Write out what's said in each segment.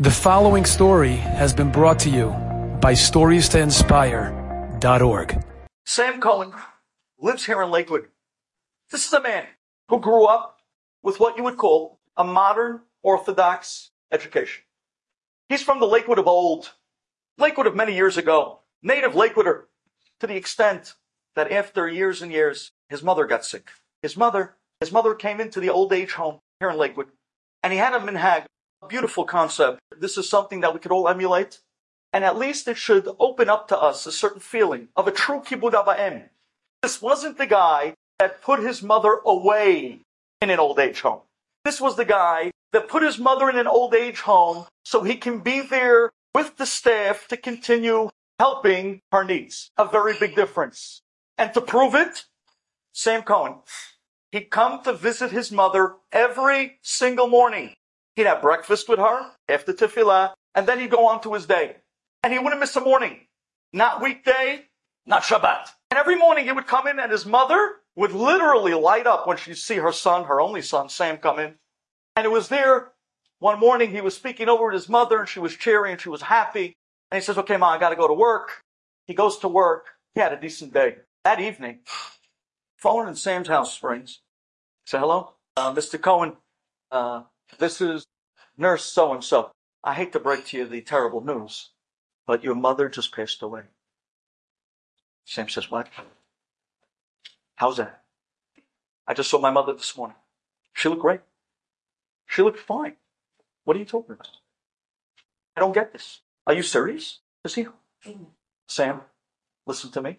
The following story has been brought to you by StoriesToInspire.org. Sam Cohen lives here in Lakewood. This is a man who grew up with what you would call a modern Orthodox education. He's from the Lakewood of old, Lakewood of many years ago, native Lakewooder, to the extent that after years and years, his mother got sick. His mother, his mother came into the old age home here in Lakewood, and he had a minhag Beautiful concept. This is something that we could all emulate. And at least it should open up to us a certain feeling of a true kibbud av va'em. This wasn't the guy that put his mother away in an old age home. This was the guy that put his mother in an old age home so he can be there with the staff to continue helping her needs. A very big difference. And to prove it, Sam Cohen. He'd come to visit his mother every single morning. He'd have breakfast with her after tefillah, and then he'd go on to his day. And he wouldn't miss a morning. Not weekday, not Shabbat. And every morning he would come in and his mother would literally light up when she'd see her son, her only son, Sam, come in. And it was there one morning he was speaking over with his mother and she was cheering and she was happy. And he says, okay, mom, I got to go to work. He goes to work. He had a decent day. That evening, phone in Sam's house rings. Say, hello, uh, Mr. Cohen. Uh, this is nurse so and so. I hate to break to you the terrible news, but your mother just passed away. Sam says, What? How's that? I just saw my mother this morning. She looked great. She looked fine. What are you talking about? I don't get this. Are you serious? Is he? Sam, listen to me.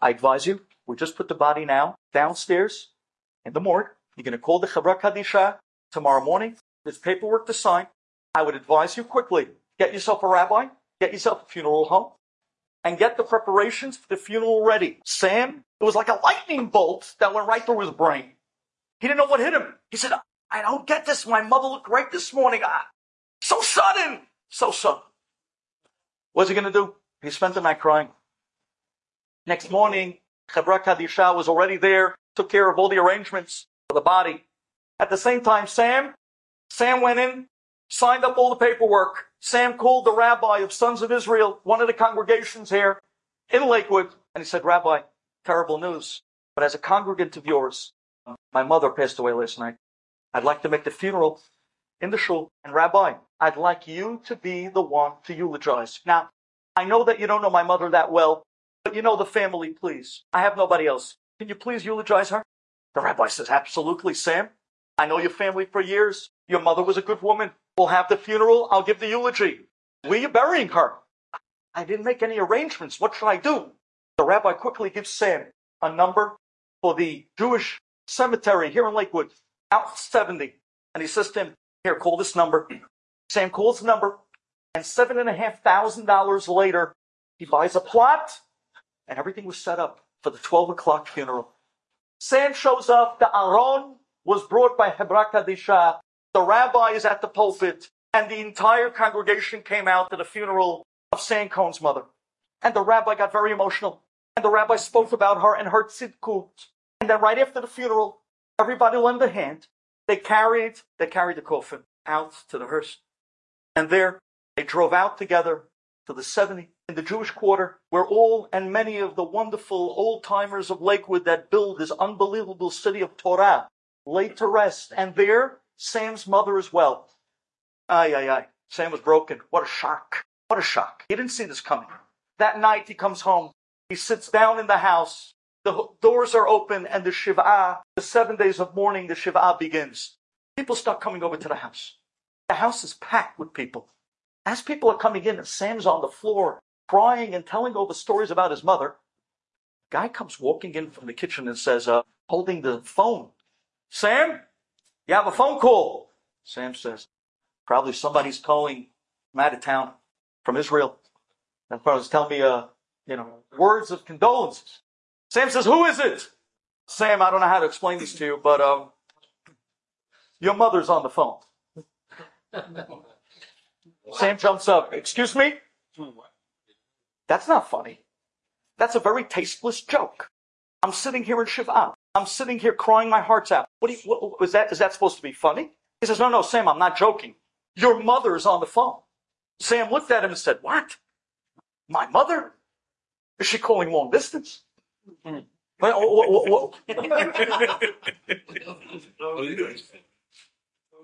I advise you, we just put the body now downstairs in the morgue. You're going to call the Chevra Kadisha tomorrow morning. There's paperwork to sign. I would advise you quickly get yourself a rabbi, get yourself a funeral home, and get the preparations for the funeral ready. Sam, it was like a lightning bolt that went right through his brain. He didn't know what hit him. He said, I don't get this. My mother looked great this morning. Ah, so sudden. So sudden. What's he going to do? He spent the night crying. Next morning, Chevra Kadisha was already there, took care of all the arrangements for the body. At the same time, Sam, Sam went in, signed up all the paperwork. Sam called the rabbi of Sons of Israel, one of the congregations here in Lakewood, and he said, Rabbi, terrible news, but as a congregant of yours, my mother passed away last night. I'd like to make the funeral in the shul, and Rabbi, I'd like you to be the one to eulogize. Now, I know that you don't know my mother that well, but you know the family, please. I have nobody else. Can you please eulogize her? The rabbi says, Absolutely, Sam. I know your family for years. Your mother was a good woman. We'll have the funeral. I'll give the eulogy. Where are you burying her? I didn't make any arrangements. What should I do? The rabbi quickly gives Sam a number for the Jewish cemetery here in Lakewood, out 70. And he says to him, here, call this number. Sam calls the number, and seven and a half thousand dollars later, he buys a plot, and everything was set up for the 12 o'clock funeral. Sam shows up, the Aron was brought by Chevra Kadisha. The rabbi is at the pulpit, and the entire congregation came out to the funeral of Sam Cohen's mother. And the rabbi got very emotional. And the rabbi spoke about her and her tzidkut. And then right after the funeral, everybody lent a hand. They carried, they carried the coffin out to the hearse. And there, they drove out together to the 70 in the Jewish quarter, where all and many of the wonderful old timers of Lakewood that build this unbelievable city of Torah laid to rest. And there, Sam's mother as well. Ay, ay, ay. Sam was broken. What a shock. What a shock. He didn't see this coming. That night he comes home. He sits down in the house. The doors are open and the Shiva, the seven days of mourning, the Shiva begins. People start coming over to the house. The house is packed with people. As people are coming in and Sam's on the floor crying and telling all the stories about his mother, guy comes walking in from the kitchen and says, uh, holding the phone. Sam, you have a phone call. Sam says, probably somebody's calling from out of town, from Israel. And probably telling me, uh, you know, words of condolences. Sam says, who is it? Sam, I don't know how to explain this to you, but, um, your mother's on the phone. Sam jumps up. Excuse me? That's not funny. That's a very tasteless joke. I'm sitting here in Shiva. I'm sitting here crying my hearts out. What, do you, what is that? Is that supposed to be funny? He says, no, no, Sam, I'm not joking. Your mother is on the phone. Sam looked at him and said, What? My mother? Is she calling long distance? Well, wha- wha- wha-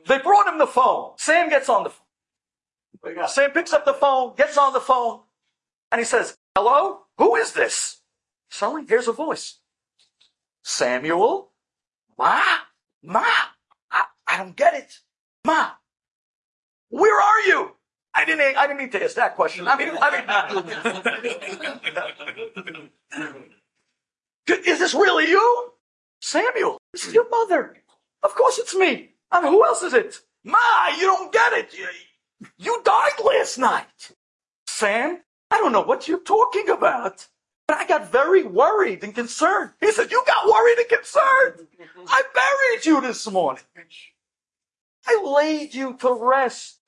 They brought him the phone. Sam gets on the phone. Sam picks up the phone, gets on the phone, and he says, Hello? Who is this? Suddenly, here's a voice. Samuel? Ma? Ma? I, I don't get it. Ma? Where are you? I didn't, I didn't mean to ask that question. I mean, I mean, is this really you? Samuel, this is your mother. Of course it's me. I mean, who else is it? Ma, you don't get it. You, you died last night. Sam, I don't know what you're talking about. But I got very worried and concerned. He said, you got worried and concerned. I buried you this morning. I laid you to rest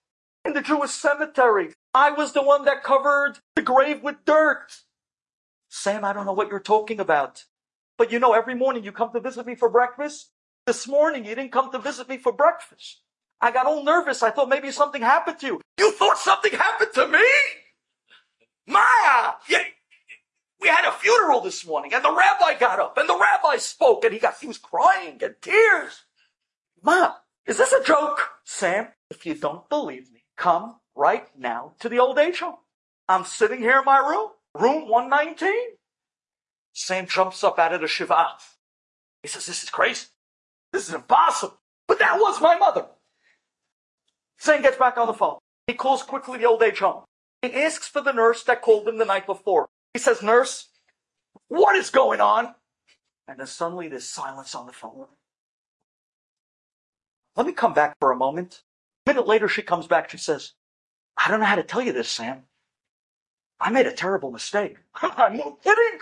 in the Jewish cemetery. I was the one that covered the grave with dirt. Sam, I don't know what you're talking about. But you know, every morning you come to visit me for breakfast. This morning you didn't come to visit me for breakfast. I got all nervous. I thought maybe something happened to you. You thought something happened to me? Maya! Yeah. We had a funeral this morning and the rabbi got up and the rabbi spoke and he got, he was crying and tears. Ma, is this a joke? Sam, if you don't believe me, come right now to the old age home. I'm sitting here in my room, room 119. Sam jumps up out of the shiva. He says, this is crazy. This is impossible. But that was my mother. Sam gets back on the phone. He calls quickly the old age home. He asks for the nurse that called him the night before. He says, nurse, what is going on? And then suddenly there's silence on the phone. Let me come back for a moment. A minute later, she comes back. She says, I don't know how to tell you this, Sam. I made a terrible mistake. I'm no kidding.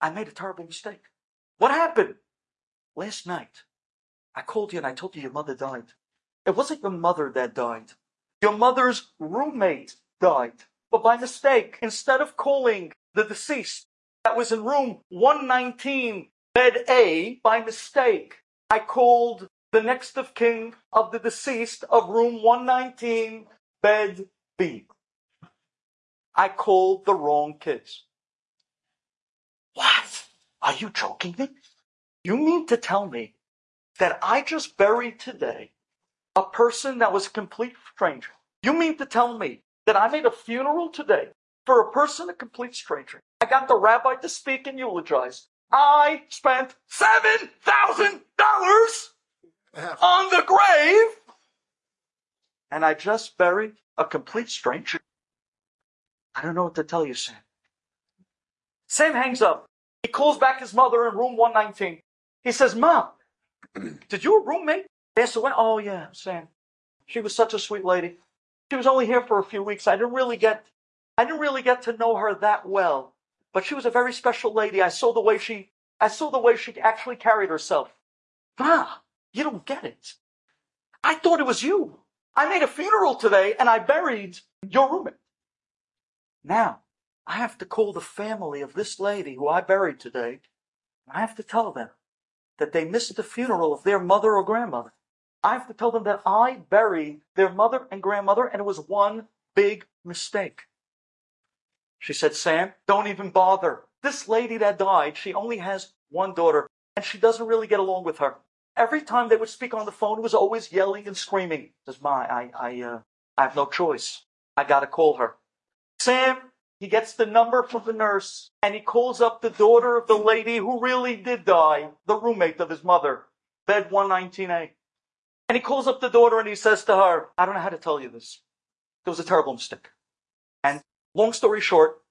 I made a terrible mistake. What happened? Last night, I called you and I told you your mother died. It wasn't your mother that died. Your mother's roommate died. But by mistake, instead of calling the deceased that was in room 119, bed A, by mistake, I called the next of kin of the deceased of room 119, bed B. I called the wrong kids. What? Are you joking me? You mean to tell me that I just buried today a person that was a complete stranger? You mean to tell me that I made a funeral today for a person, a complete stranger? I got the rabbi to speak and eulogize. I spent $7,000 on the grave and I just buried a complete stranger. I don't know what to tell you, Sam. Sam hangs up. He calls back his mother in room 119. He says, Mom, did your roommate pass away? Oh, yeah, Sam. She was such a sweet lady. She was only here for a few weeks. I didn't really get, I didn't really get to know her that well, but she was a very special lady. I saw the way she, I saw the way she actually carried herself. Ma, you don't get it. I thought it was you. I made a funeral today and I buried your roommate. Now, I have to call the family of this lady who I buried today. And I have to tell them that they missed the funeral of their mother or grandmother. I have to tell them that I buried their mother and grandmother and it was one big mistake. She said, Sam, don't even bother. This lady that died, she only has one daughter and she doesn't really get along with her. Every time they would speak on the phone, it was always yelling and screaming. Says, my, I, I, uh, I have no choice. I gotta call her. Sam, he gets the number from the nurse and he calls up the daughter of the lady who really did die, the roommate of his mother, bed 119A. And he calls up the daughter and he says to her, I don't know how to tell you this. It was a terrible mistake. And long story short,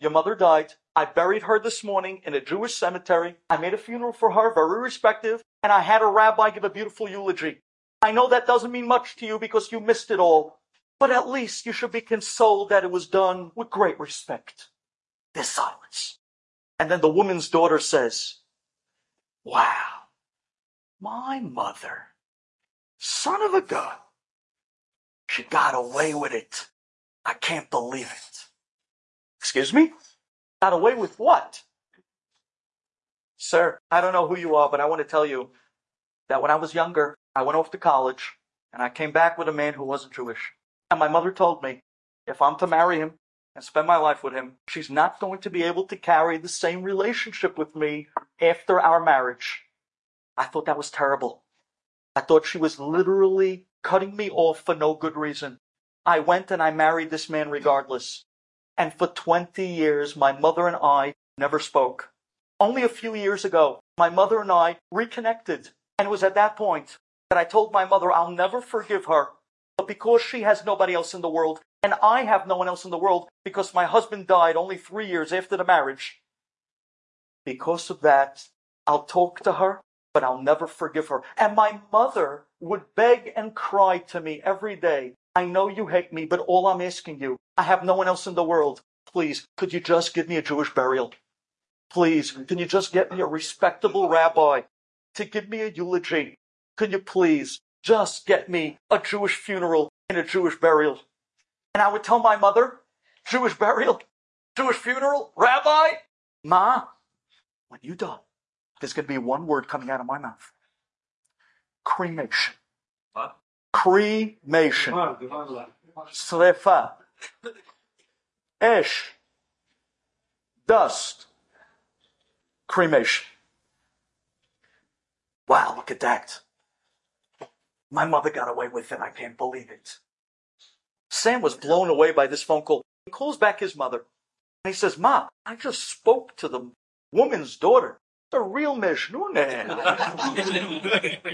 your mother died. I buried her this morning in a Jewish cemetery. I made a funeral for her, very respective, and I had a rabbi give a beautiful eulogy. I know that doesn't mean much to you because you missed it all, but at least you should be consoled that it was done with great respect. There's silence. And then the woman's daughter says, Wow, my mother, son of a gun, she got away with it. I can't believe it. Excuse me? Got away with what? Sir, I don't know who you are, but I want to tell you that when I was younger, I went off to college And I came back with a man who wasn't Jewish. And my mother told me, if I'm to marry him and spend my life with him, she's not going to be able to carry the same relationship with me after our marriage. I thought that was terrible. I thought she was literally cutting me off for no good reason. I went and I married this man regardless. And for 20 years, my mother and I never spoke. Only a few years ago, my mother and I reconnected. And it was at that point that I told my mother I'll never forgive her. But because she has nobody else in the world, and I have no one else in the world because my husband died only three years after the marriage, because of that, I'll talk to her, but I'll never forgive her. And my mother would beg and cry to me every day. I know you hate me, but all I'm asking you, I have no one else in the world. Please, could you just give me a Jewish burial? Please, can you just get me a respectable rabbi to give me a eulogy? Could you please just get me a Jewish funeral and a Jewish burial? And I would tell my mother, Jewish burial, Jewish funeral, rabbi, ma, when you die, there's going to be one word coming out of my mouth. Cremation. What? Cremation. Srefa. Esh. Dust. Cremation. Wow, look at that. My mother got away with it. I can't believe it. Sam was blown away by this phone call. He calls back his mother and he says, Ma, I just spoke to the woman's daughter, the real Mejnune.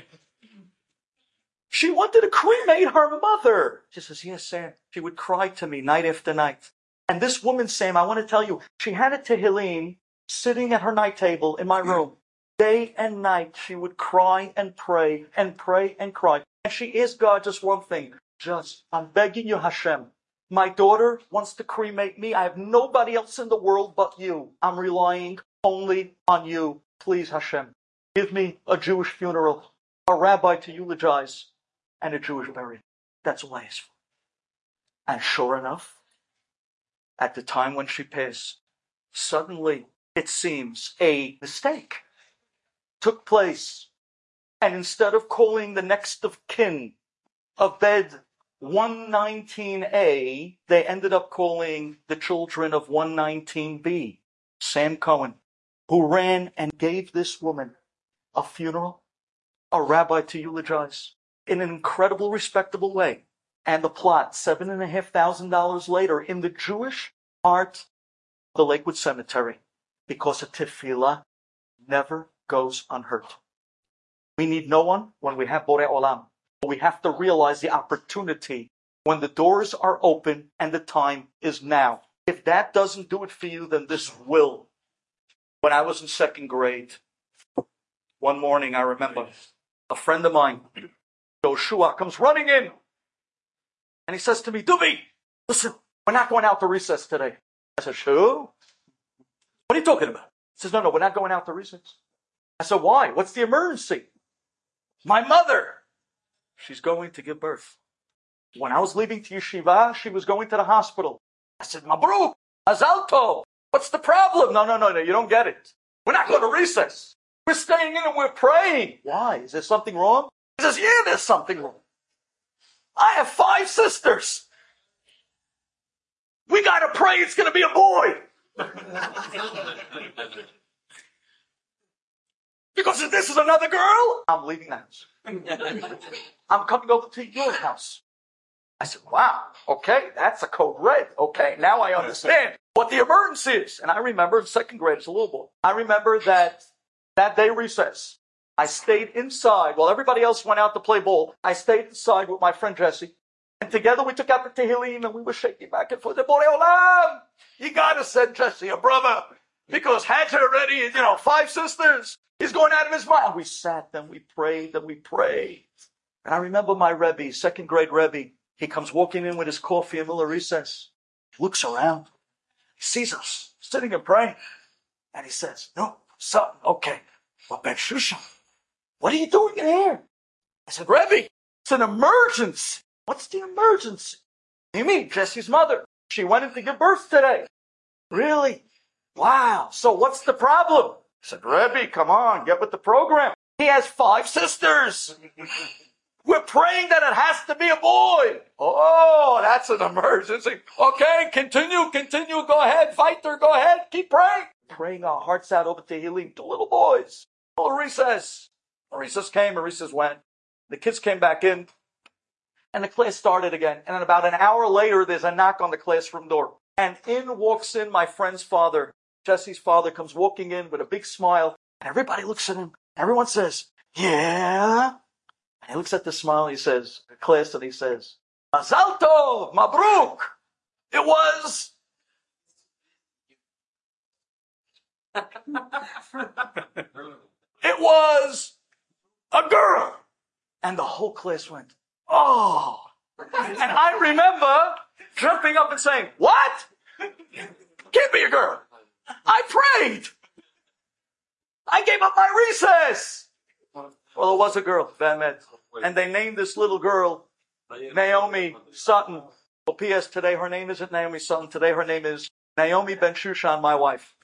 She wanted to cremate her mother. She says, Yes, Sam. She would cry to me night after night. And this woman, Sam, I want to tell you, she had a Tehillim sitting at her night table in my room. Day and night, she would cry and pray and pray and cry. And she asked God just one thing. Just, I'm begging you, Hashem. My daughter wants to cremate me. I have nobody else in the world but you. I'm relying only on you. Please, Hashem, give me a Jewish funeral, a rabbi to eulogize, and a Jewish burial. That's all I ask for. And sure enough, at the time when she passed, suddenly it seems a mistake took place. And instead of calling the next of kin of bed 119A, they ended up calling the children of 119B, Sam Cohen, who ran and gave this woman a funeral, a rabbi to eulogize in an incredible, respectable way. And the plot, seven and a half thousand dollars later, in the Jewish part of the Lakewood Cemetery, because a tefillah never goes unhurt. We need no one when we have Borei Olam. But we have to realize the opportunity when the doors are open and the time is now. If that doesn't do it for you, then this will. When I was in second grade, one morning I remember a friend of mine, Joshua, comes running in and he says to me, Duvi, listen, we're not going out to recess today. I said, Sure. What are you talking about? He says, No, no, we're not going out to recess. I said, Why? What's the emergency? My mother, she's going to give birth. When I was leaving to yeshiva, she was going to the hospital. I said, Mabruk, Azalto, what's the problem? No, no, no, no, you don't get it. We're not going to recess. We're staying in and we're praying. Why? Is there something wrong? He says, Yeah, there's something wrong. I have five sisters. We got to pray it's going to be a boy. because if this is another girl, I'm leaving the house. I'm coming over to your house. I said, wow, okay, that's a code red. Okay, now I understand what the emergency is. And I remember in second grade as a little boy, I remember that that day recess, I stayed inside while everybody else went out to play ball. I stayed inside with my friend Jesse. And together we took out the Tehillim and we were shaking back and forth. Borei Olam, you gotta send Jesse a brother. Because had already, you know, five sisters. He's going out of his mind. We sat and we prayed and we prayed. And I remember my Rebbe, second grade Rebbe, he comes walking in with his coffee in middle recess, looks around, sees us sitting and praying, and he says, No, something, okay. Well, Ben Shushan, what are you doing in here? I said, Rebbe, it's an emergency. What's the emergency? You mean Jesse's mother? She went in to give birth today. Really? Wow. So what's the problem? I said, Rebbe, come on, get with the program. He has five sisters. We're praying that it has to be a boy. Oh, that's an emergency. Okay, continue, continue. Go ahead, fighter. Go ahead. Keep praying. Praying our hearts out over Tehillim to little boys. Oh, recess. Recess came, recess went. The kids came back in, and the class started again. And about an hour later, there's a knock on the classroom door. And in walks in my friend's father. Jesse's father comes walking in with a big smile, and everybody looks at him. Everyone says, Yeah. And he looks at the smile, he says, class, and he says, Mazal Mabruk. It was. it was a girl. And the whole class went, Oh. And I remember jumping up and saying, What? Can't be a girl. I prayed. I gave up my recess. Well, it was a girl, Van And they named this little girl Naomi Sutton. Well, P.S. Today her name isn't Naomi Sutton. Today her name is Naomi Ben Shushan, my wife.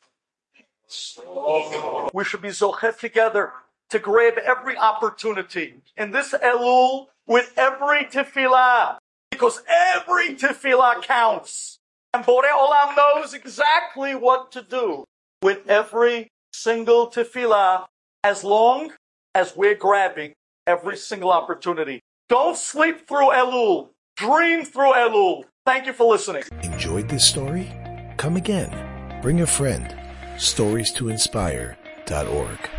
We should be zochet together to grab every opportunity in this Elul with every tefillah. Because every tefillah counts. And Borei Olam knows exactly what to do with every single tefillah as long as we're grabbing every single opportunity. Don't sleep through Elul. Dream through Elul. Thank you for listening. Enjoyed this story? Come again. Bring a friend. Stories to inspire.org.